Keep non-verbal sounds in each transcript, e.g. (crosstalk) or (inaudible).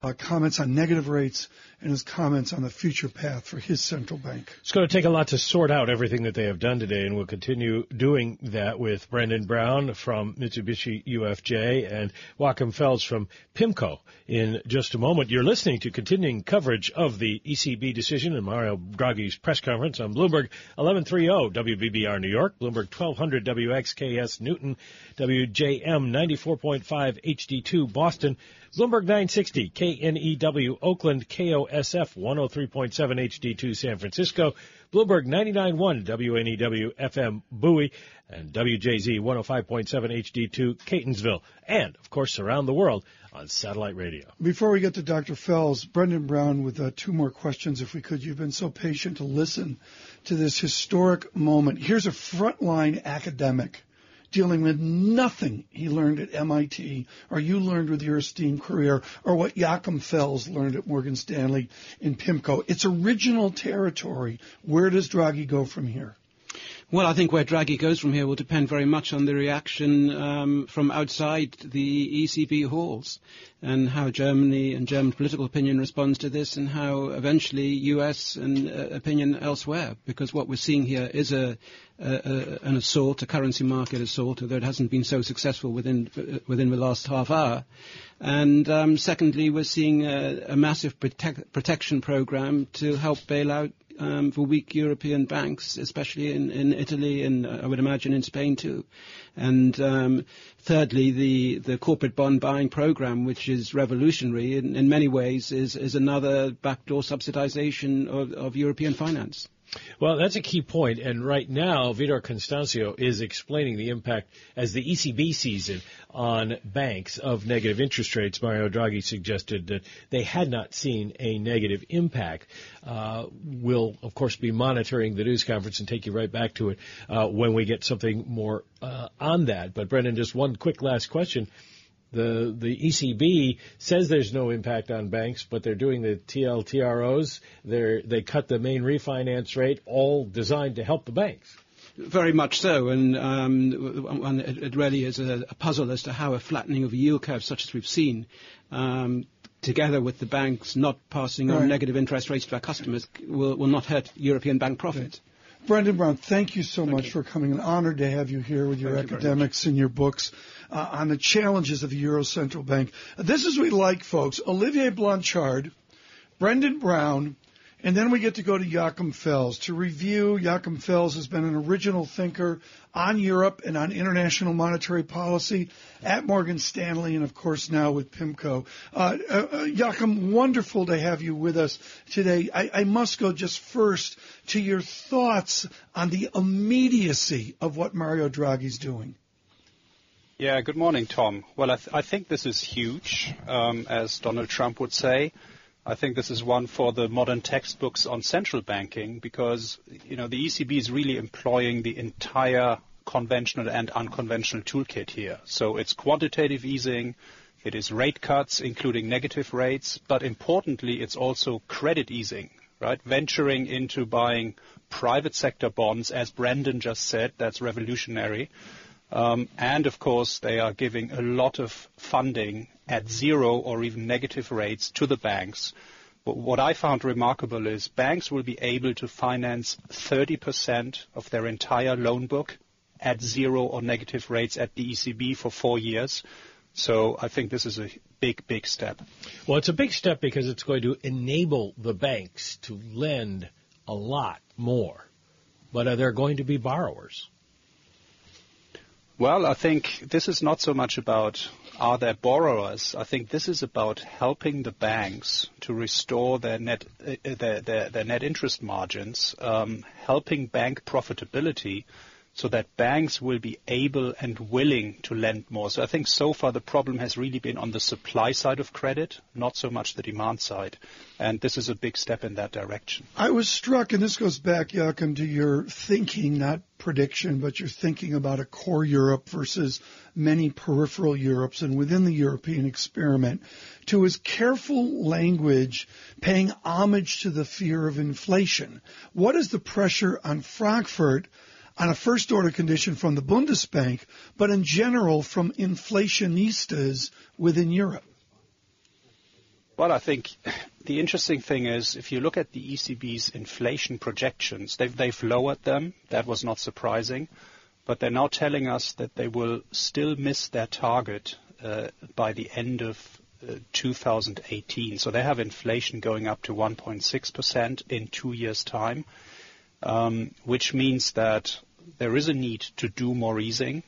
uh, comments on negative rates and his comments on the future path for his central bank. It's going to take a lot to sort out everything that they have done today, and we'll continue doing that with Brendan Brown from Mitsubishi UFJ and Joachim Fels from PIMCO in just a moment. You're listening to continuing coverage of the ECB decision and Mario Draghi's press conference on Bloomberg 1130 WBBR New York, Bloomberg 1200 WXKS Newton, WJM 94.5 HD2 Boston, Bloomberg 960, KNEW Oakland, KOSF 103.7 HD2 San Francisco, Bloomberg 99.1 WNEW FM Bowie, and WJZ 105.7 HD2 Catonsville, and of course around the world on satellite radio. Before we get to Dr. Fels, Brendan Brown with uh, two more questions, if we could. You've been so patient to listen to this historic moment. Here's a frontline academic dealing with nothing he learned at MIT or you learned with your esteemed career or what Joachim Fels learned at Morgan Stanley in PIMCO. It's original territory. Where does Draghi go from here? Well, I think where Draghi goes from here will depend very much on the reaction um, from outside the ECB halls and how Germany and German political opinion responds to this and how eventually US and uh, opinion elsewhere. Because what we're seeing here is a, a, a, an assault, a currency market assault, although it hasn't been so successful within, uh, within the last half hour. And um, secondly, we're seeing a, a massive protect, protection program to help bail out um, for weak European banks, especially in, in Italy and uh, I would imagine in Spain too. And um, thirdly, the, the corporate bond buying program, which is revolutionary in, in many ways, is, is another backdoor subsidization of, of European finance. Well, that's a key point, and right now, Vitor Constancio is explaining the impact as the ECB sees it on banks of negative interest rates. Mario Draghi suggested that they had not seen a negative impact. Uh, we'll, of course, be monitoring the news conference and take you right back to it uh, when we get something more uh, on that. But Brendan, just one quick last question the the ECB says there's no impact on banks, but they're doing the TLTROs. They they cut the main refinance rate, all designed to help the banks. Very much so, and, um, and it, it, really is a, a, puzzle as to how a flattening of a yield curve, such as we've seen, um, together with the banks not passing right. on negative interest rates to our customers, will, will not hurt European bank profits. Brendan Brown, thank you so thank much you. for coming. An honor to have you here with your thank academics you and your books uh, on the challenges of the Euro Central Bank. This is what we like, folks. Olivier Blanchard, Brendan Brown, and then we get to go to Joachim Fels to review. Joachim Fels has been an original thinker on Europe and on international monetary policy at Morgan Stanley and, of course, now with PIMCO. Uh, uh, Joachim, wonderful to have you with us today. I, I must go just first to your thoughts on the immediacy of what Mario Draghi's doing. Yeah, good morning, Tom. Well, I, th- I think this is huge, um, as Donald Trump would say. I think this is one for the modern textbooks on central banking because, you know, the ECB is really employing the entire conventional and unconventional toolkit here. So it's quantitative easing, it is rate cuts, including negative rates, but importantly, it's also credit easing, right? Venturing into buying private sector bonds, as Brendan just said, that's revolutionary. Um, and of course, they are giving a lot of funding at zero or even negative rates to the banks. But what I found remarkable is banks will be able to finance 30% of their entire loan book at zero or negative rates at the ECB for four years. So I think this is a big, big step. Well, it's a big step because it's going to enable the banks to lend a lot more. But are there going to be borrowers? Well, I think this is not so much about are there borrowers. I think this is about helping the banks to restore their net uh, their, their, their, net interest margins, um, helping bank profitability, so that banks will be able and willing to lend more. So I think so far the problem has really been on the supply side of credit, not so much the demand side. And this is a big step in that direction. I was struck, and this goes back, Joachim, to your thinking, not prediction, but you're thinking about a core Europe versus many peripheral Europes and within the European experiment, to his careful language paying homage to the fear of inflation. What is the pressure on Frankfurt on a first order condition from the Bundesbank, but in general from inflationistas within Europe? Well, I think the interesting thing is if you look at the ECB's inflation projections, they've, they've lowered them. That was not surprising. But they're now telling us that they will still miss their target uh, by the end of uh, 2018. So they have inflation going up to 1.6% in two years' time, um, which means that there is a need to do more easing.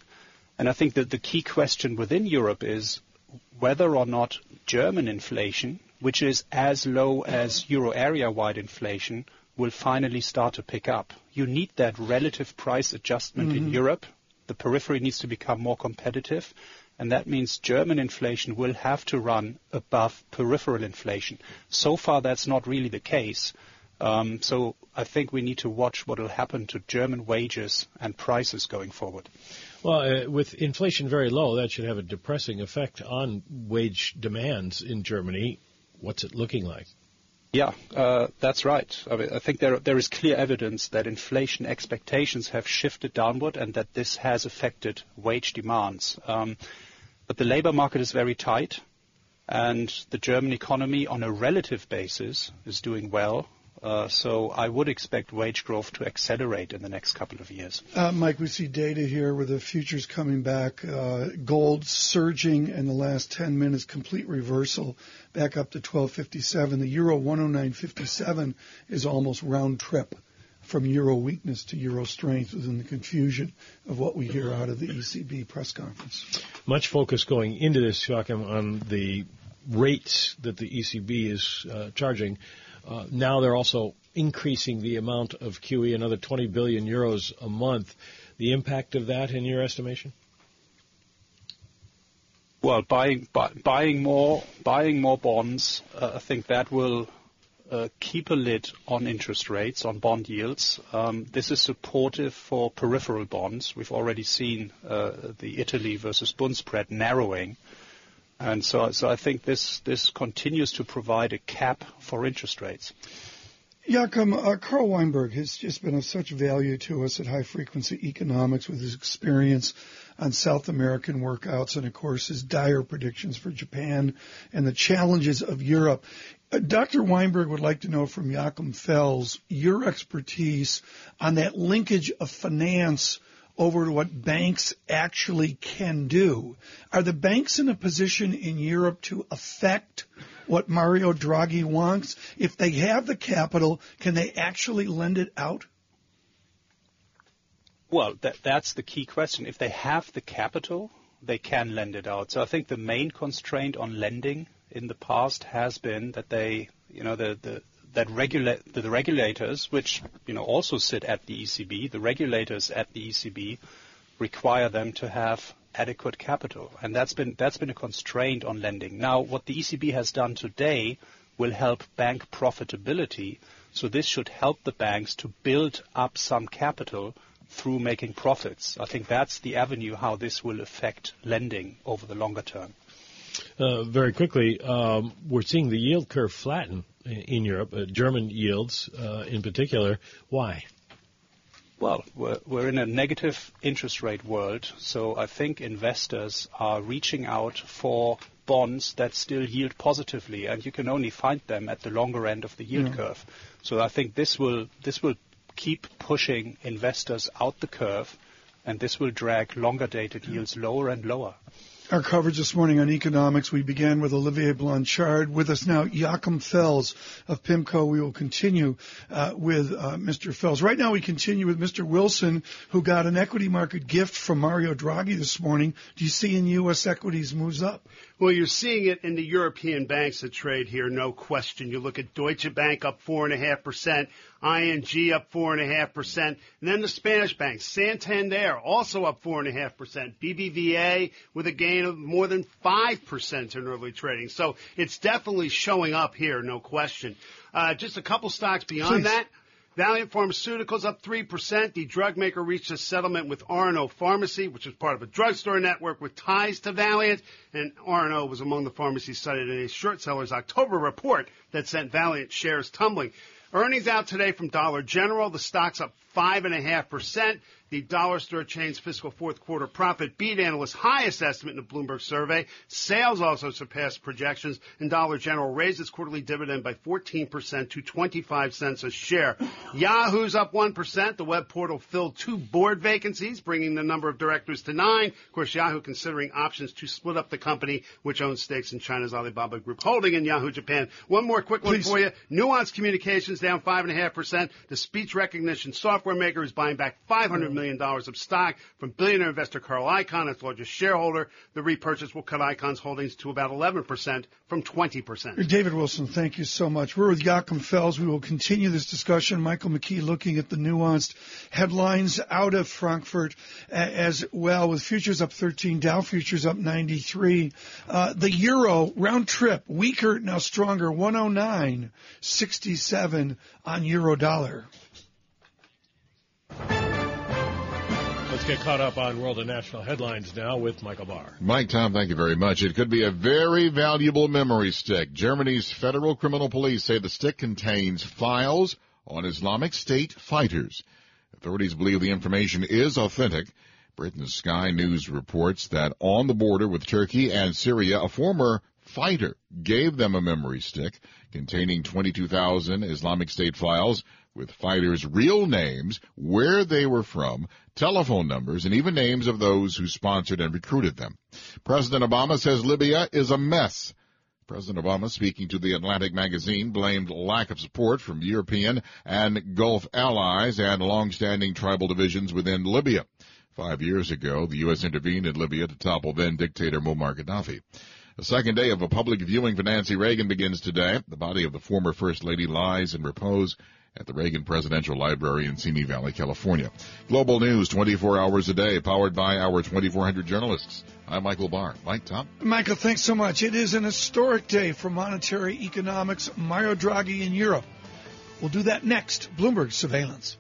And I think that the key question within Europe is whether or not German inflation, which is as low as euro area wide inflation, will finally start to pick up. You need that relative price adjustment mm-hmm. in Europe. The periphery needs to become more competitive, and that means German inflation will have to run above peripheral inflation. So far, that's not really the case. Um, so I think we need to watch what will happen to German wages and prices going forward. Well, uh, with inflation very low, that should have a depressing effect on wage demands in Germany. What's it looking like? Yeah, uh, that's right. I, mean, I think there there is clear evidence that inflation expectations have shifted downward and that this has affected wage demands. Um, but the labor market is very tight, and the German economy, on a relative basis, is doing well. Uh, so I would expect wage growth to accelerate in the next couple of years. Uh, Mike, we see data here where the futures coming back, uh, gold surging in the last 10 minutes, complete reversal back up to 1257. The euro 109.57 is almost round trip from euro weakness to euro strength within the confusion of what we hear out of the ECB press conference. Much focus going into this, Joachim, on the rates that the ECB is uh, charging uh, now they're also increasing the amount of QE another 20 billion euros a month. The impact of that, in your estimation? Well, buying buy, buying more buying more bonds, uh, I think that will uh, keep a lid on interest rates, on bond yields. Um, this is supportive for peripheral bonds. We've already seen uh, the Italy versus Bund spread narrowing. And so, so I think this, this continues to provide a cap for interest rates. Joachim, uh, Carl Weinberg has just been of such value to us at High Frequency Economics with his experience on South American workouts and, of course, his dire predictions for Japan and the challenges of Europe. Uh, Dr. Weinberg would like to know from Joachim Fels your expertise on that linkage of finance over what banks actually can do. Are the banks in a position in Europe to affect what Mario Draghi wants? If they have the capital, can they actually lend it out? Well, that, that's the key question. If they have the capital, they can lend it out. So I think the main constraint on lending in the past has been that they, you know, the, the, that the regulators, which you know also sit at the ECB, the regulators at the ECB require them to have adequate capital, and that's been that's been a constraint on lending. Now, what the ECB has done today will help bank profitability, so this should help the banks to build up some capital through making profits. I think that's the avenue how this will affect lending over the longer term. Uh, very quickly, um, we're seeing the yield curve flatten in Europe, uh, German yields uh, in particular. Why? Well, we're, we're in a negative interest rate world, so I think investors are reaching out for bonds that still yield positively, and you can only find them at the longer end of the yield yeah. curve. So I think this will this will keep pushing investors out the curve, and this will drag longer dated yields lower and lower our coverage this morning on economics. We began with Olivier Blanchard. With us now, Joachim Fels of PIMCO. We will continue uh, with uh, Mr. Fels. Right now, we continue with Mr. Wilson, who got an equity market gift from Mario Draghi this morning. Do you see in U.S. equities moves up? Well, you're seeing it in the European banks that trade here, no question. You look at Deutsche Bank up 4.5%, ING up 4.5%, and then the Spanish banks, Santander also up 4.5%, BBVA with a gain of more than 5% in early trading. So it's definitely showing up here, no question. Uh, just a couple stocks beyond Please. that. Valeant Pharmaceuticals up 3%. The drug maker reached a settlement with R&O Pharmacy, which is part of a drugstore network with ties to Valeant. And R&O was among the pharmacies cited in a short seller's October report that sent Valeant shares tumbling. Earnings out today from Dollar General. The stock's up 5.5%. The dollar store chain's fiscal fourth quarter profit beat analysts' highest estimate in the Bloomberg survey. Sales also surpassed projections, and Dollar General raised its quarterly dividend by 14% to 25 cents a share. Yahoo's up 1%. The web portal filled two board vacancies, bringing the number of directors to nine. Of course, Yahoo considering options to split up the company, which owns stakes in China's Alibaba Group Holding and Yahoo Japan. One more quick one Please. for you. Nuance Communications down 5.5%. The speech recognition software maker is buying back $500 million of stock from billionaire investor Carl Icahn, its largest shareholder. The repurchase will cut Icahn's holdings to about 11% from 20%. David Wilson, thank you so much. We're with Joachim Fels. We will continue this discussion. Michael McKee looking at the nuanced headlines out of Frankfurt as well, with futures up 13, Dow futures up 93. Uh, the euro round trip weaker now stronger, 109.67 on euro dollar. Get caught up on world and national headlines now with Michael Barr. Mike, Tom, thank you very much. It could be a very valuable memory stick. Germany's federal criminal police say the stick contains files on Islamic State fighters. Authorities believe the information is authentic. Britain's Sky News reports that on the border with Turkey and Syria, a former fighter gave them a memory stick containing 22,000 Islamic State files with fighters' real names, where they were from, telephone numbers, and even names of those who sponsored and recruited them. President Obama says Libya is a mess. President Obama, speaking to the Atlantic magazine, blamed lack of support from European and Gulf allies and long-standing tribal divisions within Libya. Five years ago, the U.S. intervened in Libya to topple then dictator Muammar Gaddafi. The second day of a public viewing for Nancy Reagan begins today. The body of the former First Lady lies in repose at the Reagan Presidential Library in Simi Valley, California. Global news 24 hours a day, powered by our 2,400 journalists. I'm Michael Barr. Mike, Tom? Michael, thanks so much. It is an historic day for monetary economics. Mario Draghi in Europe. We'll do that next. Bloomberg Surveillance.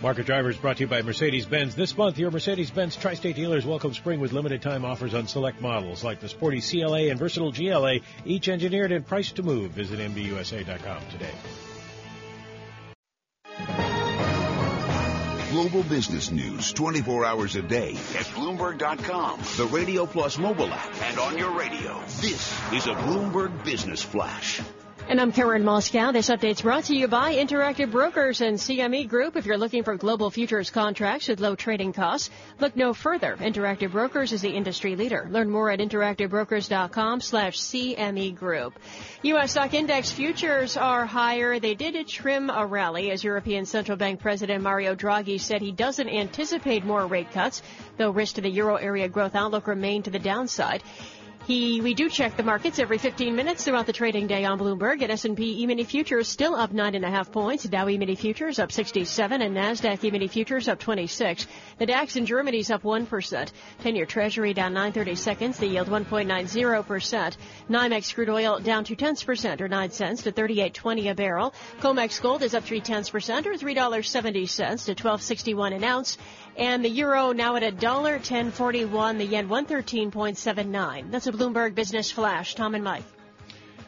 Market Drivers brought to you by Mercedes-Benz. This month, your Mercedes-Benz tri-state dealers welcome spring with limited time offers on select models like the sporty CLA and versatile GLA, each engineered and priced to move. Visit MBUSA.com today. Global business news 24 hours a day at Bloomberg.com, the Radio Plus mobile app, and on your radio. This is a Bloomberg Business Flash. And I'm Karen Moskow. This update's brought to you by Interactive Brokers and CME Group. If you're looking for global futures contracts with low trading costs, look no further. Interactive Brokers is the industry leader. Learn more at interactivebrokers.com slash CME Group. U.S. stock index futures are higher. They did trim a rally as European Central Bank President Mario Draghi said he doesn't anticipate more rate cuts, though risk to the euro area growth outlook remain to the downside. He, we do check the markets every 15 minutes throughout the trading day on Bloomberg. And S&P E-mini futures still up nine and a half points. Dow E-mini futures up 67 and Nasdaq E-mini futures up 26. The DAX in Germany is up 1%. 10-year Treasury down 930 seconds. The yield 1.90%. NYMEX crude oil down two tenths percent or nine cents to 38.20 a barrel. COMEX gold is up three tenths percent or $3.70 to 12.61 an ounce. And the euro now at a dollar ten forty one. The yen one thirteen point seven nine. That's a Bloomberg Business Flash. Tom and Mike.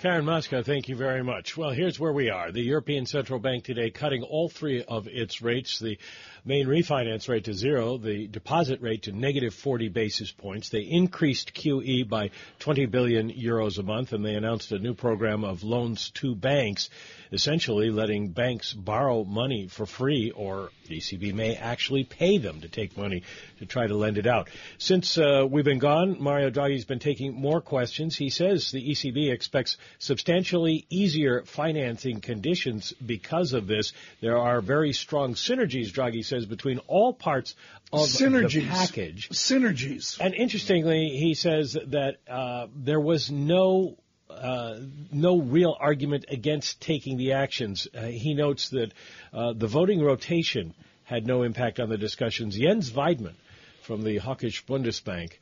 Karen Moskow, thank you very much. Well, here's where we are. The European Central Bank today cutting all three of its rates. The main refinance rate to zero, the deposit rate to negative 40 basis points. They increased QE by 20 billion euros a month, and they announced a new program of loans to banks, essentially letting banks borrow money for free, or ECB may actually pay them to take money to try to lend it out. Since uh, we've been gone, Mario Draghi's been taking more questions. He says the ECB expects substantially easier financing conditions because of this. There are very strong synergies, Draghi says, between all parts of Synergies. the package. Synergies. And interestingly, he says that uh, there was no uh, no real argument against taking the actions. Uh, he notes that uh, the voting rotation had no impact on the discussions. Jens Weidmann from the hawkish Bundesbank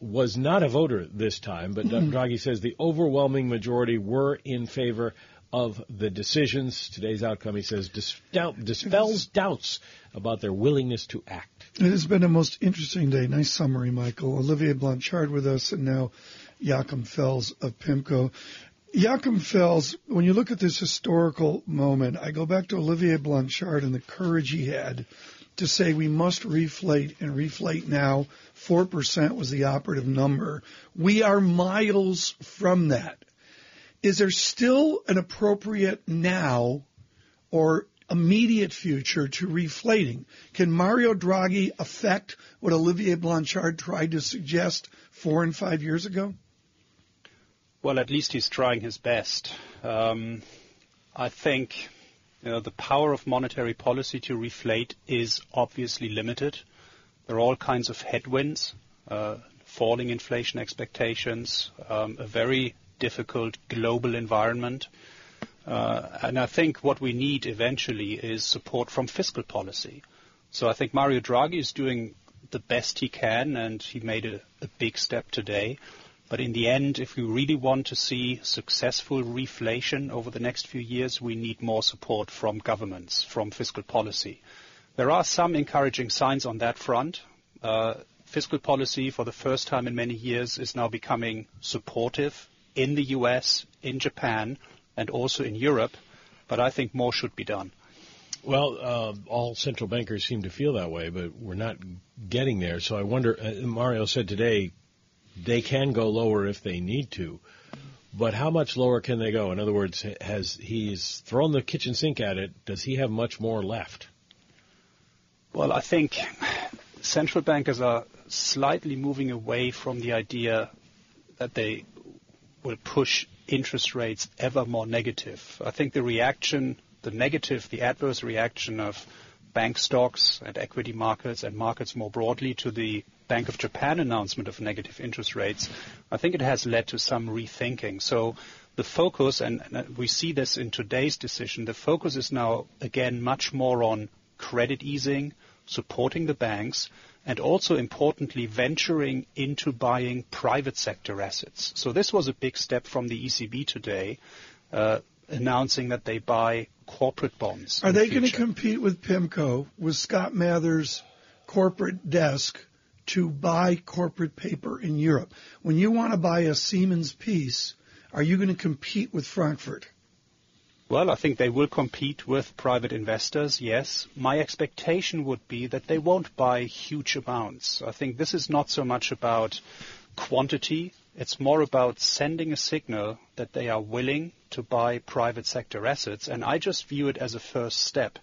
was not a voter this time, but Draghi says the overwhelming majority were in favor of the decisions. Today's outcome, he says, dispel, dispels doubts about their willingness to act. It has been a most interesting day. Nice summary, Michael. Olivier Blanchard with us, and now Joachim Fels of PIMCO. Joachim Fels, when you look at this historical moment, I go back to Olivier Blanchard and the courage he had to say we must reflate and reflate now. 4% was the operative number. We are miles from that. Is there still an appropriate now or immediate future to reflating? Can Mario Draghi affect what Olivier Blanchard tried to suggest four and five years ago? Well, at least he's trying his best. Um, I think you know, the power of monetary policy to reflate is obviously limited. There are all kinds of headwinds, uh, falling inflation expectations, um, a very difficult global environment. Uh, and I think what we need eventually is support from fiscal policy. So I think Mario Draghi is doing the best he can, and he made a, big step today. But in the end, if we really want to see successful reflation over the next few years, we need more support from governments, from fiscal policy. There are some encouraging signs on that front. Uh, fiscal policy, for the first time in many years, is now becoming supportive in the US, in Japan, and also in Europe. But I think more should be done. Well, uh, all central bankers seem to feel that way, but we're not getting there. So I wonder. Uh, Mario said today they can go lower if they need to. But how much lower can they go? In other words, has he's thrown the kitchen sink at it? Does he have much more left? Well, I think central bankers are slightly moving away from the idea that they will push interest rates ever more negative. I think the reaction, the negative, the adverse reaction of bank stocks and equity markets and markets more broadly to the Bank of Japan announcement of negative interest rates, I think it has led to some rethinking. So the focus, and, uh, we see this in today's decision, the focus is now again much more on credit easing, supporting the banks, and also importantly venturing into buying private sector assets. So this was a big step from the ECB today, uh, announcing that they buy corporate bonds. Are they going to compete with PIMCO, with Scott Mather's corporate desk, to buy corporate paper in Europe. When you want to buy a Siemens piece, are you going to compete with Frankfurt? Well, I think they will compete with private investors, yes. My expectation would be that they won't buy huge amounts. I think this is not so much about quantity, it's more about sending a signal that they are willing to buy private sector assets, and I just view it as a first step.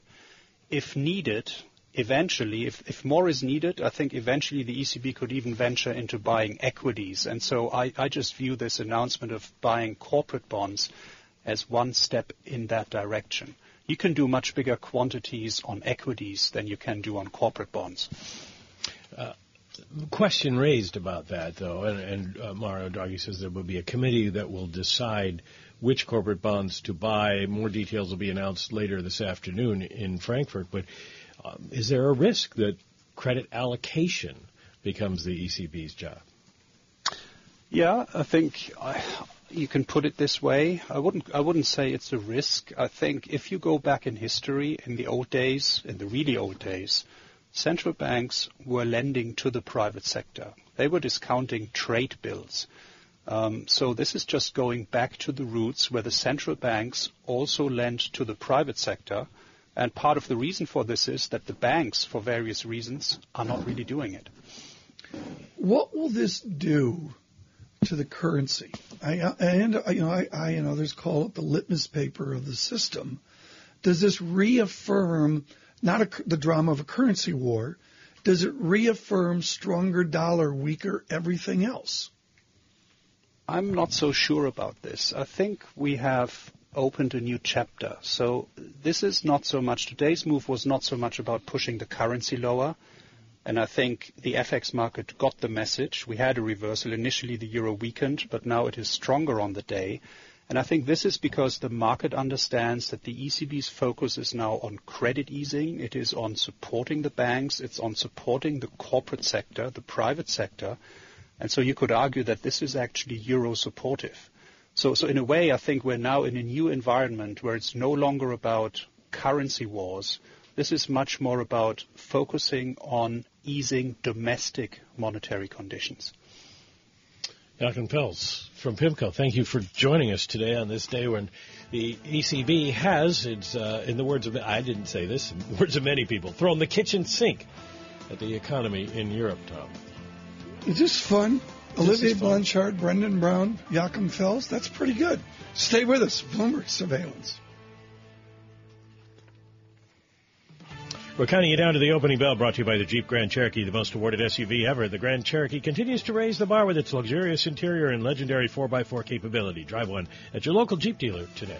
If needed, eventually, if, if more is needed, I think eventually the ECB could even venture into buying equities. And so I, I just view this announcement of buying corporate bonds as one step in that direction. You can do much bigger quantities on equities than you can do on corporate bonds. Uh, question raised about that, though, and, and uh, Mario Draghi says there will be a committee that will decide which corporate bonds to buy. More details will be announced later this afternoon in Frankfurt. But um, is there a risk that credit allocation becomes the ECB's job? Yeah, I think I, you can put it this way. I wouldn't I wouldn't say it's a risk. I think if you go back in history, in the old days, in the really old days, central banks were lending to the private sector. They were discounting trade bills. Um, so this is just going back to the roots where the central banks also lent to the private sector and part of the reason for this is that the banks, for various reasons, are not really doing it. What will this do to the currency? I, and uh, you know, I, I and others call it the litmus paper of the system. Does this reaffirm not a, the drama of a currency war? Does it reaffirm stronger dollar, weaker everything else? I'm not so sure about this. I think we have opened a new chapter. So this is not so much, today's move was not so much about pushing the currency lower. And I think the FX market got the message. We had a reversal. Initially, the euro weakened, but now it is stronger on the day. And I think this is because the market understands that the ECB's focus is now on credit easing. It is on supporting the banks. It's on supporting the corporate sector, the private sector. And so you could argue that this is actually euro supportive. So, so in a way, I think we're now in a new environment where it's no longer about currency wars. This is much more about focusing on easing domestic monetary conditions. Joachim Fels from PIMCO, thank you for joining us today on this day when the ECB has, it's, uh, in the words of, I didn't say this, in the words of many people, thrown the kitchen sink at the economy in Europe, Tom. Is this fun? This Olivier fun. Blanchard, Brendan Brown, Joachim Fels. That's pretty good. Stay with us. Bloomberg Surveillance. We're counting you down to the opening bell brought to you by the Jeep Grand Cherokee, the most awarded SUV ever. The Grand Cherokee continues to raise the bar with its luxurious interior and legendary 4x4 capability. Drive one at your local Jeep dealer today.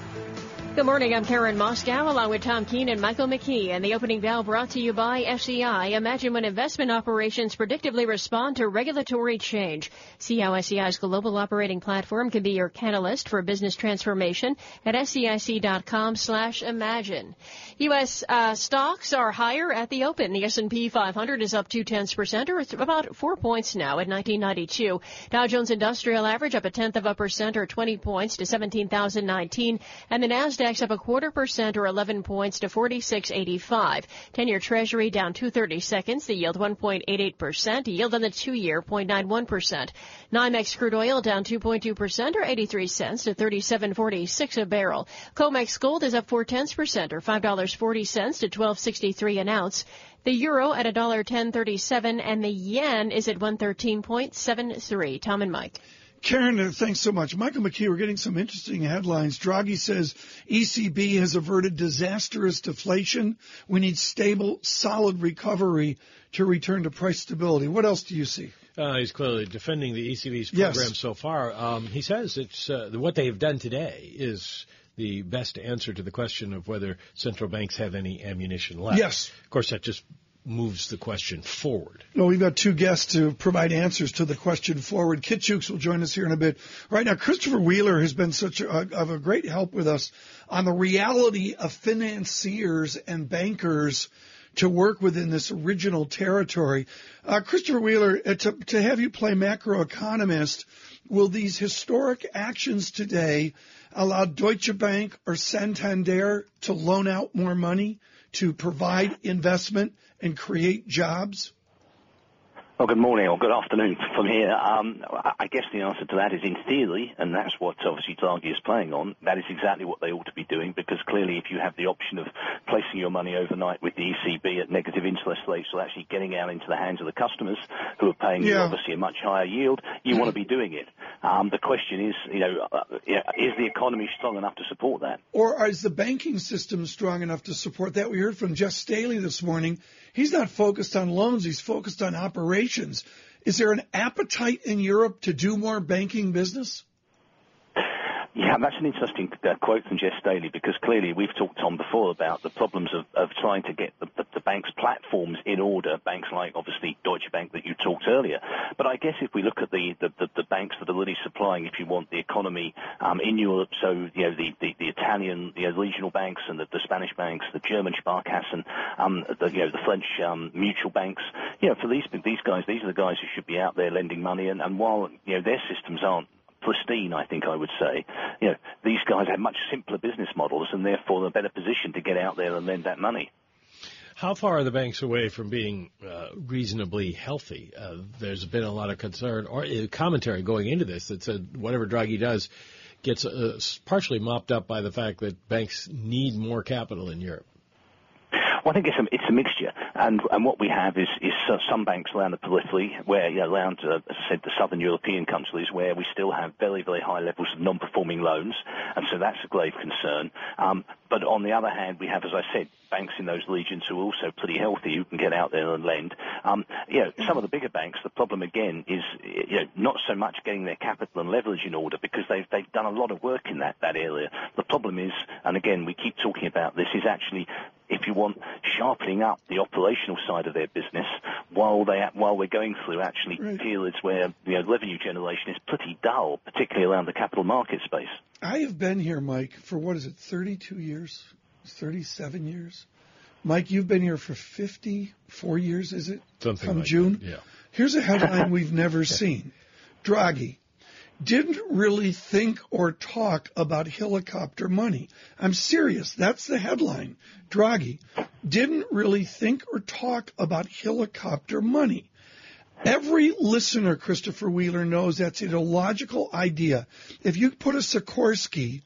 Good morning. I'm Karen Moskow along with Tom Keene and Michael McKee. And the opening bell brought to you by SEI. Imagine when investment operations predictively respond to regulatory change. See how SEI's global operating platform can be your catalyst for business transformation at SEIC.com slash imagine. U.S. Uh, stocks are higher at the open. The S&P 500 is up two tenths percent or about four points now at 1992. Dow Jones Industrial Average up a tenth of a percent or 20 points to 17,019. And the Nasdaq up a quarter percent or 11 points to 46.85. 10-year Treasury down 230 seconds. The yield 1.88%. Yield on the two-year 0.91%. NYMEX crude oil down 2.2% or 83 cents to 37.46 a barrel. COMEX gold is up four tenths percent or $5.40 to 12.63 an ounce. The euro at $1.1037 and the yen is at 113.73. Tom and Mike. Karen, uh, thanks so much. Michael McKee, we're getting some interesting headlines. Draghi says ECB has averted disastrous deflation. We need stable, solid recovery to return to price stability. What else do you see? Uh, he's clearly defending the ECB's Yes. program so far. Um, he says it's uh, what they have done today is the best answer to the question of whether central banks have any ammunition left. Yes. Of course, that just moves the question forward. No, we've got two guests to provide answers to the question forward. Kit Juckes will join us here in a bit. Right now, Christopher Wheeler has been such a, of a great help with us on the reality of financiers and bankers to work within this original territory. Uh, Christopher Wheeler, uh, to, to have you play macroeconomist, will these historic actions today allow Deutsche Bank or Santander to loan out more money to provide investment and create jobs? Well, good morning or good afternoon from here. Um, I guess the answer to that is in theory, and that's what obviously Draghi is playing on. That is exactly what they ought to be doing because clearly if you have the option of placing your money overnight with the ECB at negative interest rates or actually getting out into the hands of the customers who are paying you obviously a much higher yield, you want to be doing it. Um, the question is, you know, uh, is the economy strong enough to support that? Or is the banking system strong enough to support that? We heard from Jes Staley this morning. He's not focused on loans, he's focused on operations. Is there an appetite in Europe to do more banking business? Yeah, that's an interesting uh, quote from Jes Staley because clearly we've talked, Tom, before about the problems of, of trying to get the, the, the bank's platforms in order, banks like obviously Deutsche Bank that you talked earlier. But I guess if we look at the, the, the, the banks that are really supplying, if you want, the economy um, in Europe, so, you know, the, the, the Italian, you know, regional banks and the, the Spanish banks, the German Sparkassen, um, the, you know, the French um, mutual banks, you know, for these, these guys, these are the guys who should be out there lending money. And, and while, you know, their systems aren't pristine, I think I would say. You know, these guys have much simpler business models and therefore they're better positioned to get out there and lend that money. How far are the banks away from being uh, reasonably healthy? Uh, there's been a lot of concern or uh, commentary going into this that said whatever Draghi does gets uh, partially mopped up by the fact that banks need more capital in Europe. Well, I think it's a, it's a mixture, and and what we have is is some banks around the periphery, where you know, around uh, as I said, the southern European countries, where we still have very very high levels of non-performing loans, and so that's a grave concern. Um, but on the other hand, we have, as I said, banks in those regions who are also pretty healthy, who can get out there and lend. Um, you know, some of the bigger banks, the problem again is you know not so much getting their capital and leverage in order because they've they've done a lot of work in that that area. The problem is, and again we keep talking about this, is actually if if you want, sharpening up the operational side of their business while they while we're going through actually right. periods where you know revenue generation is pretty dull, particularly around the capital market space. I have been here, Mike, for what is it, 32 years, 37 years. Mike, you've been here for 54 years, is it? Something From like June. That. Yeah. Here's a headline (laughs) we've never seen. Draghi didn't really think or talk about helicopter money. I'm serious. That's the headline. Draghi didn't really think or talk about helicopter money. Every listener, Christopher Wheeler, knows that's an illogical idea. If you put a Sikorsky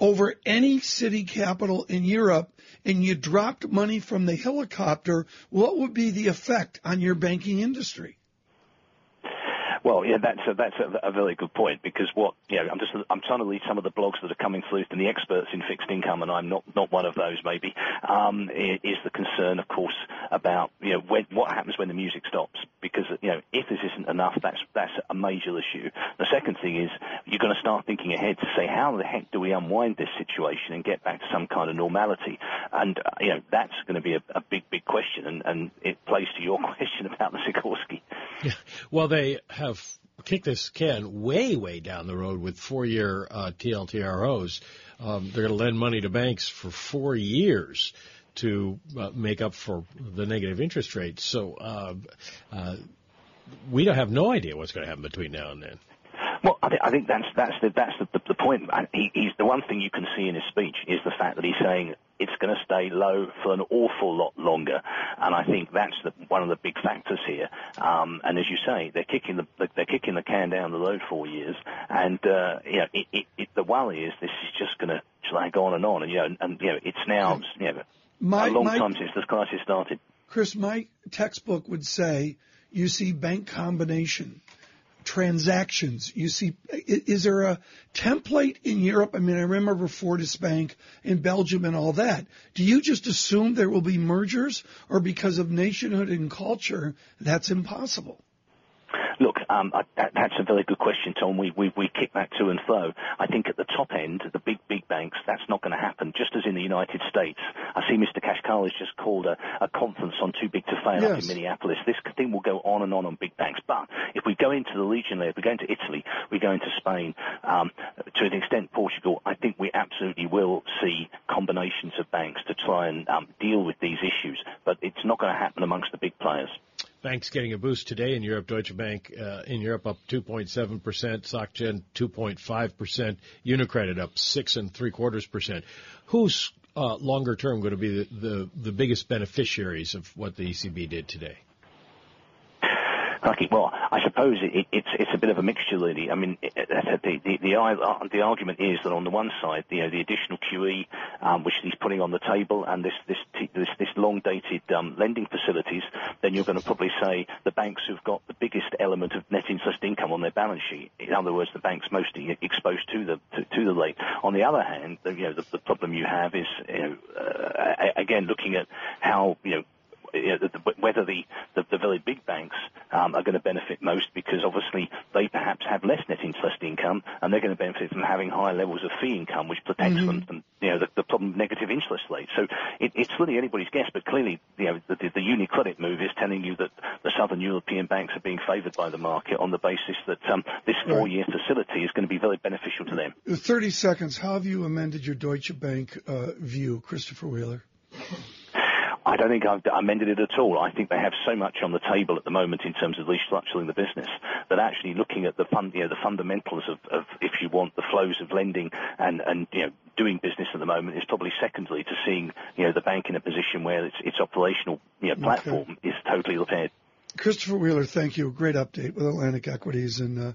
over any city capital in Europe and you dropped money from the helicopter, what would be the effect on your banking industry? Well, yeah, that's a, that's a, a, very good point because what you know, I'm just I'm trying to read some of the blogs that are coming through from the experts in fixed income, and I'm not not one of those. Maybe um, is the concern, of course, about you know when, what happens when the music stops because you know if this isn't enough, that's that's a major issue. The second thing is you're going to start thinking ahead to say how the heck do we unwind this situation and get back to some kind of normality, and uh, you know that's going to be a, a big big question, and, and it plays to your (laughs) question about the Sikorsky. Yeah. (laughs) Well, they have kicked this can way, way down the road with four-year uh, TLTROs. Um, they're going to lend money to banks for four years to uh, make up for the negative interest rates. So uh, uh, we don't have no idea what's going to happen between now and then. Well, I, th- I think that's that's the that's the, the, the point. He, he's the one thing you can see in his speech is the fact that he's saying it's going to stay low for an awful lot longer, and I think that's the, one of the big factors here. Um, and as you say, they're kicking the they're kicking the can down the road four years, and uh, you know, it, it, it, the worry is this is just going to drag on and on, and you know, and, and you know, it's now you know, my, a long my, time since this crisis started. Chris, my textbook would say you see bank combination transactions. You see, is there a template in Europe? I mean, I remember Fortis Bank in Belgium and all that. Do you just assume there will be mergers, or because of nationhood and culture, that's impossible? Um, I, that, that's a very good question, Tom. We, we, we kick that to and fro. I think at the top end, the big, big banks, that's not going to happen, just as in the United States. I see Mr. Kashkari has just called a, a conference on too big to fail yes. up in Minneapolis. This thing will go on and on on big banks. But if we go into the region layer, if we go into Italy, we go into Spain, um, to an extent Portugal, I think we absolutely will see combinations of banks to try and um, deal with these issues. But it's not going to happen amongst the big players. Banks getting a boost today in Europe. Deutsche Bank uh, in Europe up 2.7 percent, SocGen 2.5 percent, Unicredit up six and three quarters percent. Who's uh, longer term going to be the, the, the biggest beneficiaries of what the ECB did today? Well, I suppose it, it, it's it's a bit of a mixture, really. I mean, it, the, the the uh, the argument is that on the one side, you know, the additional QE um, which he's putting on the table, and this this this, this long dated um, lending facilities, then you're going to probably say the banks who've got the biggest element of net interest income on their balance sheet. In other words, the banks mostly exposed to the to, to the rate. On the other hand, the, you know, the, the problem you have is, you know, uh, again looking at how you know you know, whether the, the, the, very big banks um, are going to benefit most because obviously they perhaps have less net interest income and they're going to benefit from having higher levels of fee income, which protects mm-hmm. them from you know the, the problem of negative interest rates. So it, it's really anybody's guess, but clearly you know the, the, the UniCredit move is telling you that the southern European banks are being favoured by the market on the basis that um, this four-year facility is going to be very beneficial to them. 30 seconds. How have you amended your Deutsche Bank uh, view, Christopher Wheeler? I don't think I've amended it at all. I think they have so much on the table at the moment in terms of restructuring the business that actually looking at the fund, you know, the fundamentals of, of, if you want, the flows of lending and, and you know, doing business at the moment is probably secondary to seeing, you know, the bank in a position where its, its operational, you know, platform okay. is totally repaired. Christopher Wheeler, thank you. Great update with Atlantic Equities and uh,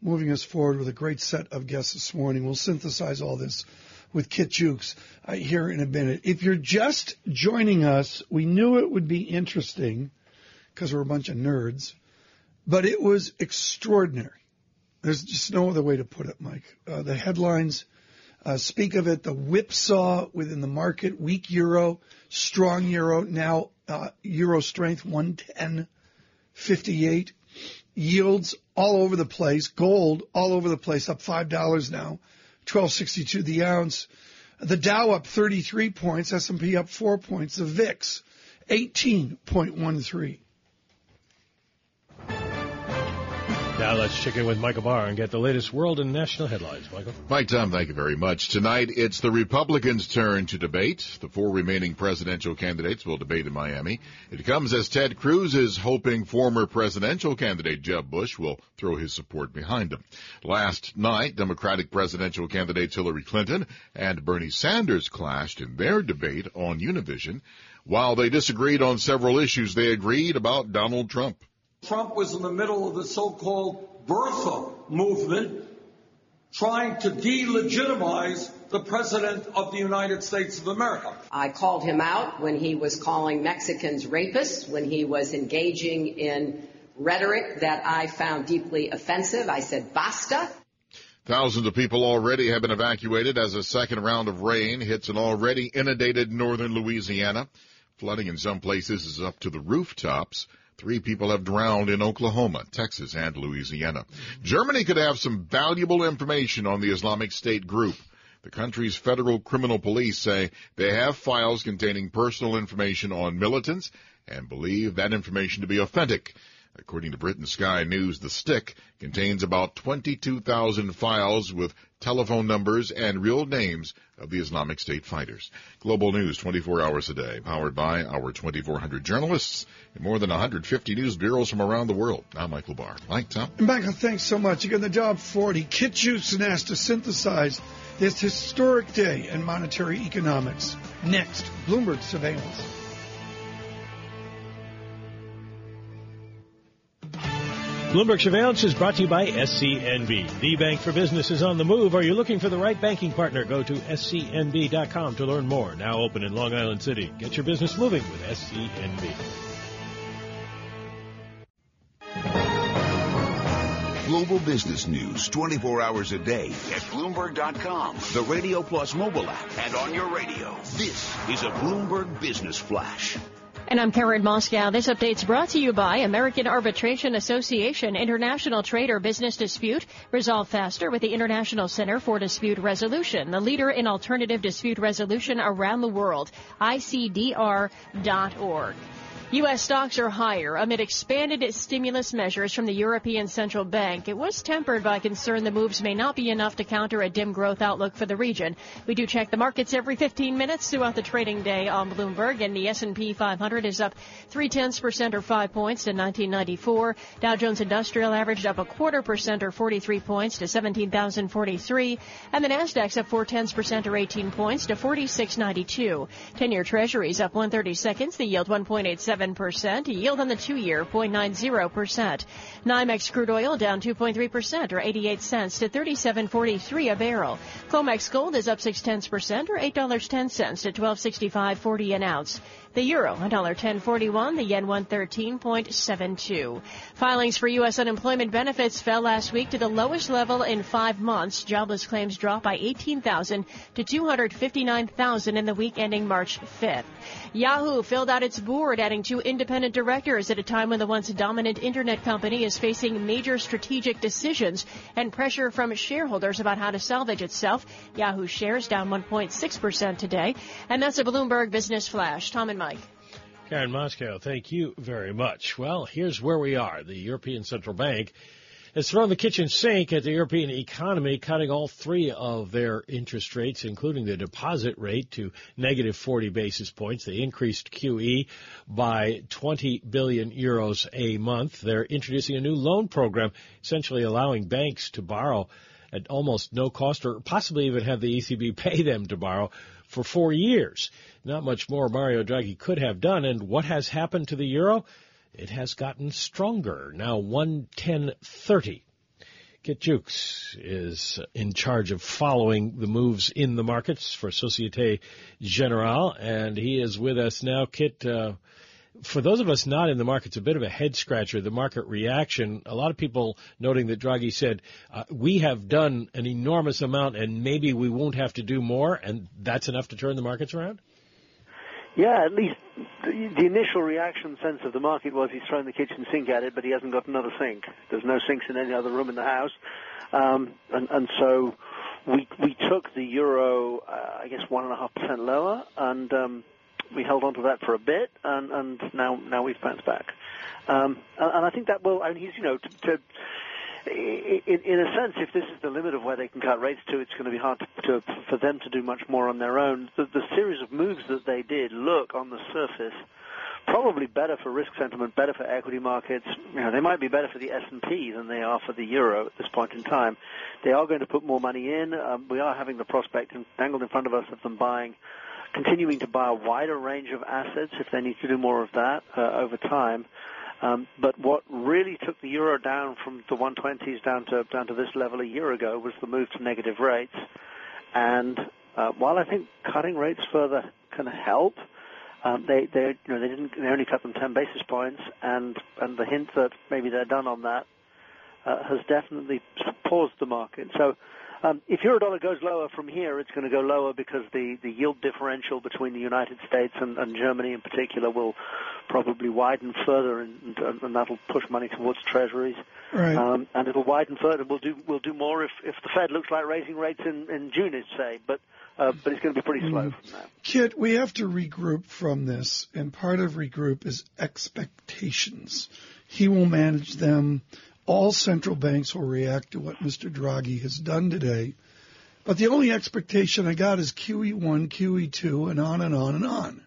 moving us forward with a great set of guests this morning. We'll synthesize all this with Kit Juckes uh, here in a minute. If you're just joining us, we knew it would be interesting because we're a bunch of nerds, but it was extraordinary. There's just no other way to put it, Mike. Uh, the headlines uh, speak of it, the whipsaw within the market, weak euro, strong euro, now uh, euro strength 110.58, yields all over the place, gold all over the place, up $5 now. 1262 the ounce. The Dow up 33 points, S&P up 4 points, the VIX 18.13. Now let's check in with Michael Barr and get the latest world and national headlines. Michael. Mike Tom, thank you very much. Tonight, it's the Republicans' turn to debate. The four remaining presidential candidates will debate in Miami. It comes as Ted Cruz is hoping former presidential candidate Jeb Bush will throw his support behind him. Last night, Democratic presidential candidates Hillary Clinton and Bernie Sanders clashed in their debate on Univision. While they disagreed on several issues, they agreed about Donald Trump. Trump was in the middle of the so-called birther movement, trying to delegitimize the President of the United States of America. I called him out when he was calling Mexicans rapists, when he was engaging in rhetoric that I found deeply offensive. I said, basta. Thousands of people already have been evacuated as a second round of rain hits an already inundated northern Louisiana. Flooding in some places is up to the rooftops. Three people have drowned in Oklahoma, Texas, and Louisiana. Germany could have some valuable information on the Islamic State group. The country's federal criminal police say they have files containing personal information on militants and believe that information to be authentic. According to Britain's Sky News, the stick contains about 22,000 files with telephone numbers and real names of the Islamic State fighters. Global News 24 hours a day, powered by our 2,400 journalists in more than 150 news bureaus from around the world. I'm Michael Barr. Mike, Tom. Michael, thanks so much. Again, the job 40. Kit Juckes asked to synthesize this historic day in monetary economics. Next, Bloomberg Surveillance. Bloomberg Surveillance is brought to you by SCNB. The bank for business is on the move. Are you looking for the right banking partner? Go to scnb.com to learn more. Now open in Long Island City. Get your business moving with SCNB. Global business news 24 hours a day at Bloomberg.com, the Radio Plus mobile app, and on your radio. This is a Bloomberg Business Flash. And I'm Karen Moskow. This update's brought to you by American Arbitration Association International Trade or Business Dispute. Resolve faster with the International Center for Dispute Resolution, the leader in alternative dispute resolution around the world. ICDR.org. U.S. stocks are higher amid expanded stimulus measures from the European Central Bank. It was tempered by concern the moves may not be enough to counter a dim growth outlook for the region. We do check the markets every 15 minutes throughout the trading day on Bloomberg, and the S&P 500 is up three tenths percent or five points to 1994. Dow Jones Industrial averaged up a quarter percent or 43 points to 17,043, and the Nasdaq's up four tenths percent or 18 points to 4692. Ten-year Treasuries up one thirty seconds. The yield 1.87 percent. Yield on the two-year 0.90 percent. NYMEX crude oil down 2.3 percent or 88 cents to 37.43 a barrel. COMEX gold is up six tenths percent or eight dollars ten cents to 12.65.40 an ounce. The euro, $1.1041, the yen 113.72. Filings for U.S. unemployment benefits fell last week to the lowest level in five months. Jobless claims dropped by 18,000 to 259,000 in the week ending March 5th. Yahoo filled out its board, adding two independent directors at a time when the once dominant internet company is facing major strategic decisions and pressure from shareholders about how to salvage itself. Yahoo shares down 1.6% today. And that's a Bloomberg Business Flash. Tom and Mike. Karen Moskow, thank you very much. Well, here's where we are. The European Central Bank has thrown the kitchen sink at the European economy, cutting all three of their interest rates, including the deposit rate, to negative 40 basis points. They increased QE by 20 billion euros a month. They're introducing a new loan program, essentially allowing banks to borrow at almost no cost or possibly even have the ECB (laughs) pay them to borrow for four years. Not much more Mario Draghi could have done. And what has happened to the euro? It has gotten stronger. Now 110.30. Kit Juckes is in charge of following the moves in the markets for Societe Generale, and he is with us now. Kit, uh, for those of us not in the markets, a bit of a head scratcher, the market reaction. A lot of people noting that Draghi said, uh, we have done an enormous amount and maybe we won't have to do more, and that's enough to turn the markets around? Yeah, at least the, initial reaction sense of the market was he's thrown the kitchen sink at it, but he hasn't got another sink. There's no sinks in any other room in the house. Um, and, and so we we took the euro, uh, I guess one and a half percent lower, and um, we held on to that for a bit, and, and now now we've bounced back. Um, and, and I think that will, and he's you know to, to in, in a sense, if this is the limit of where they can cut rates to, it's going to be hard to, to, for them to do much more on their own. The, the series of moves that they did look on the surface probably better for risk sentiment, better for equity markets. You know, they might be better for the S&P than they are for the euro at this point in time. They are going to put more money in. Um, we are having the prospect dangled in front of us of them buying, continuing to buy a wider range of assets if they need to do more of that uh, over time. Um, but what really took the euro down from the 120s down to down to this level a year ago was the move to negative rates. And uh, while I think cutting rates further can help, um, they they you know they didn't they only cut them 10 basis points, and and the hint that maybe they're done on that uh, has definitely paused the market. So um, if euro dollar goes lower from here, it's going to go lower because the, the yield differential between the United States and, and Germany in particular will probably widen further, and, and, and that'll push money towards treasuries. Right. Um, and it'll widen further. We'll do we'll do more if, if the Fed looks like raising rates in, in June, say, but uh, but it's going to be pretty slow mm. from that. Kit, we have to regroup from this, and part of regroup is expectations. He will manage them all central banks will react to what Mr. Draghi has done today. But the only expectation I got is QE1, QE2, and on and on and on.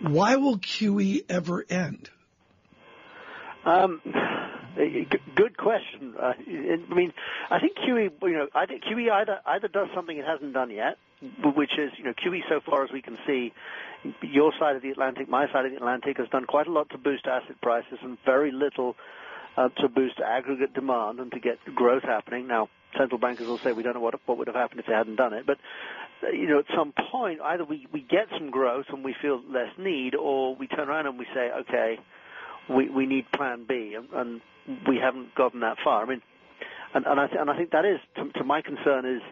Why will QE ever end? Um, good question. Uh, I mean, I think QE, you know, I think QE either either does something it hasn't done yet, which is, you know, QE so far as we can see, your side of the Atlantic, my side of the Atlantic has done quite a lot to boost asset prices and very little uh, to boost aggregate demand and to get growth happening. Now, central bankers will say we don't know what what would have happened if they hadn't done it, but uh, you know, at some point, either we we get some growth and we feel less need, or we turn around and we say, okay, we we need Plan B, and, and we haven't gotten that far. I mean, and and I th- and I think that is to, to my concern is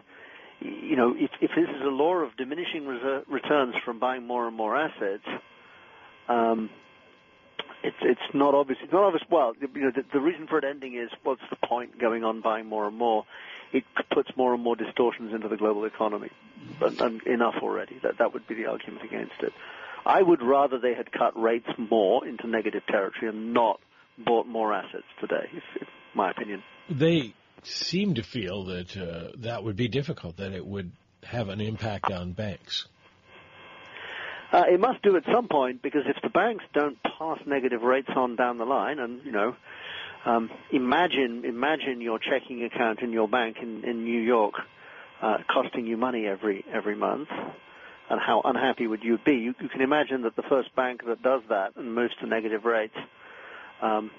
you know, if, if this is a law of diminishing reser- returns from buying more and more assets, um, it's it's not obvious. It's not obvious. Well, you know, the, the reason for it ending is what's the point going on buying more and more? It puts more and more distortions into the global economy, but enough already. That that would be the argument against it. I would rather they had cut rates more into negative territory and not bought more assets today. If, if my opinion. They seem to feel that uh, that would be difficult. That it would have an impact on banks. Uh, it must do at some point because if the banks don't pass negative rates on down the line, and you know, um, imagine imagine your checking account in your bank in, in New York uh, costing you money every every month, and how unhappy would you be? You, you can imagine that the first bank that does that and moves to negative rates um,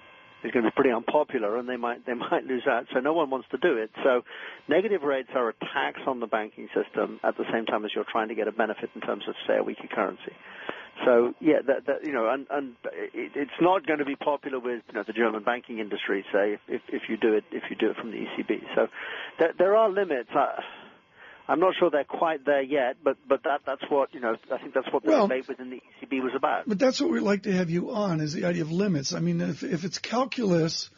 is going to be pretty unpopular, and they might they (laughs) might lose out. So no one wants to do it. So negative rates are a tax on the banking system at the same time as you're trying to get a benefit in terms of say a weaker currency. So yeah, that, that, you know, and, and it, it's not going to be popular with you know, the German banking industry, say, if, if you do it if you do it from the ECB. So there, there are limits. I'm not sure they're quite there yet, but but that that's what you know. I think that's what the well, debate within the ECB was about. But that's what we'd like to have you on is the idea of limits. I mean, if if it's calculus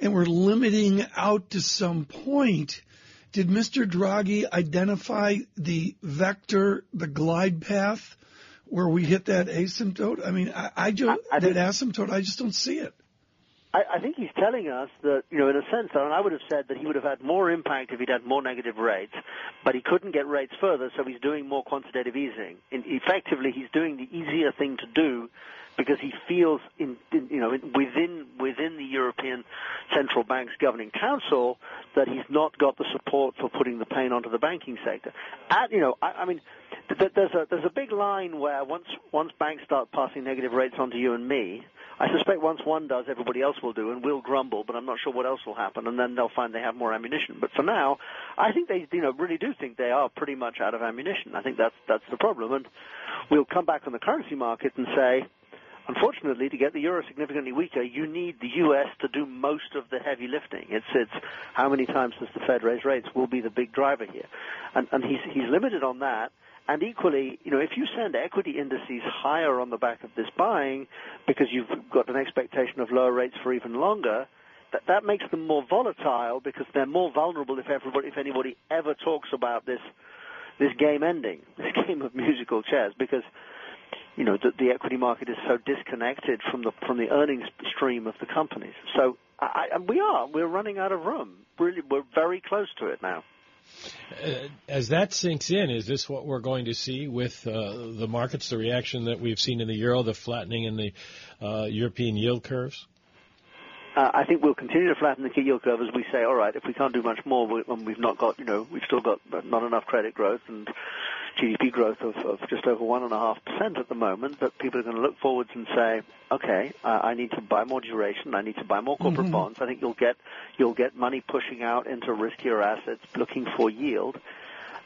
and we're limiting out to some point, did Mr. Draghi identify the vector, the glide path, where we hit that asymptote? I mean, I, I just I, I that asymptote, I just don't see it. I, I think he's telling us that, you know, in a sense, and I would have said that he would have had more impact if he'd had more negative rates, but he couldn't get rates further, so he's doing more quantitative easing. And effectively, he's doing the easier thing to do because he feels, in, in you know, within within the European Central Bank's governing council that he's not got the support for putting the pain onto the banking sector. At, you know, I, I mean, there's a there's a big line where once once banks start passing negative rates onto you and me I suspect once one does, everybody else will do, and we'll grumble. But I'm not sure what else will happen, and then they'll find they have more ammunition. But for now, I think they, you know, really do think they are pretty much out of ammunition. I think that's that's the problem, and we'll come back on the currency market and say, unfortunately, to get the euro significantly weaker, you need the U.S. to do most of the heavy lifting. It's it's how many times does the Fed raise rates will be the big driver here, and and he's he's limited on that. And equally, you know, if you send equity indices higher on the back of this buying because you've got an expectation of lower rates for even longer, that, that makes them more volatile because they're more vulnerable if everybody, if anybody ever talks about this this game ending, (laughs) this game of musical chairs, because you know the, the equity market is so disconnected from the from the earnings stream of the companies. So I, I, we are we're running out of room. Really, we're very close to it now. Uh, as that sinks in, is this what we're going to see with uh, the markets, the reaction that we've seen in the euro, the flattening in the uh, European yield curves? Uh, I think we'll continue to flatten the yield curve as we say, all right, if we can't do much more, we, and we've not got, you know, we've still got not enough credit growth and GDP growth of, of just over one and a half percent at the moment, that people are going to look forwards and say, okay, uh, I need to buy more duration, I need to buy more corporate mm-hmm. bonds. I think you'll get you'll get money pushing out into riskier assets, looking for yield.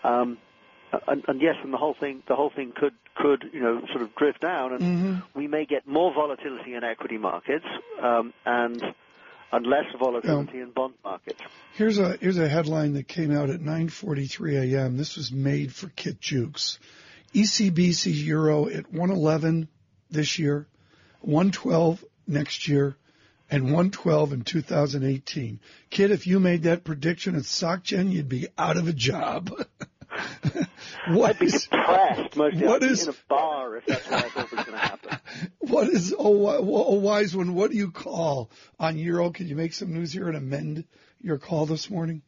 Um, and, and, yes, and the whole thing, the whole thing could, could, you know, sort of drift down, and mm-hmm. we may get more volatility in equity markets, um, and and less volatility um, in bond markets. Here's a here's a headline that came out at 9:43 a.m. This was made for Kit Juckes. ECB sees euro at 111 this year, 112 next year, and 112 in 2018. Kit, if you made that prediction at SocGen, you'd be out of a job. (laughs) what I'd be is, depressed. Most what is, in a bar if that's what I thought was going to happen. What is oh, wise one? What do you call on Euro? Can you make some news here and amend your call this morning?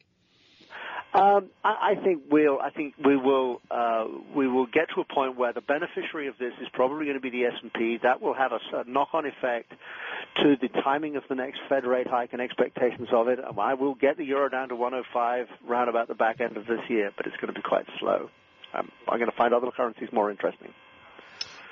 Um, I, I think we'll. I think we will. Uh, we will get to a point where the beneficiary of this is probably going to be the S and P. That will have a, a knock-on effect to the timing of the next Fed rate hike and expectations of it. I will get the euro down to 105 round about the back end of this year, but it's going to be quite slow. Um, I'm going to find other currencies more interesting.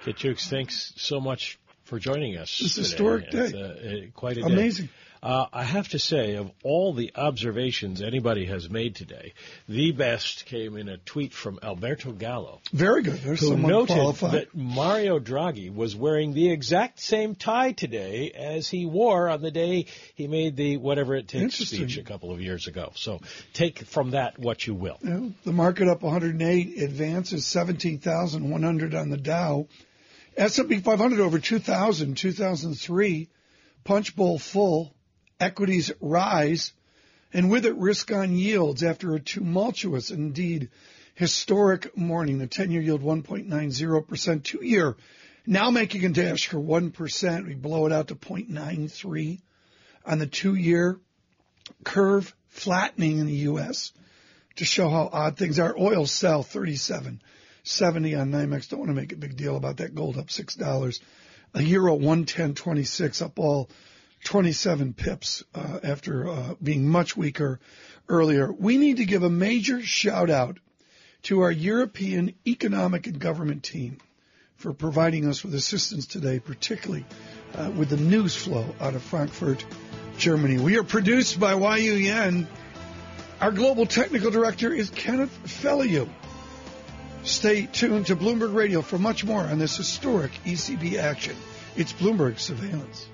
Juckes, thanks so much for joining us. This historic day. Uh, quite a day. Amazing. Uh, I have to say, of all the observations anybody has made today, the best came in a tweet from Alberto Gallo. Very good. There's who noted qualified. that Mario Draghi was wearing the exact same tie today as he wore on the day he made the whatever it takes speech a couple of years ago. So take from that what you will. The market up 108, advances 17,100 on the Dow. S&P 500 over 2,000, 2003, punch bowl full, equities rise, and with it risk on yields after a tumultuous, indeed historic morning. The 10 year yield 1.90%, two year now making a dash for 1%. We blow it out to 0.93 on the two year curve flattening in the U.S. to show how odd things are. Oil sell 37. 70 on NYMEX. Don't want to make a big deal about that. Gold up $6. A euro 110.26 up all 27 pips uh, after uh, being much weaker earlier. We need to give a major shout out to our European economic and government team for providing us with assistance today, particularly uh, with the news flow out of Frankfurt, Germany. We are produced by Yu Our global technical director is Kenneth Feliu. Stay tuned to Bloomberg Radio for much more on this historic ECB action. It's Bloomberg Surveillance.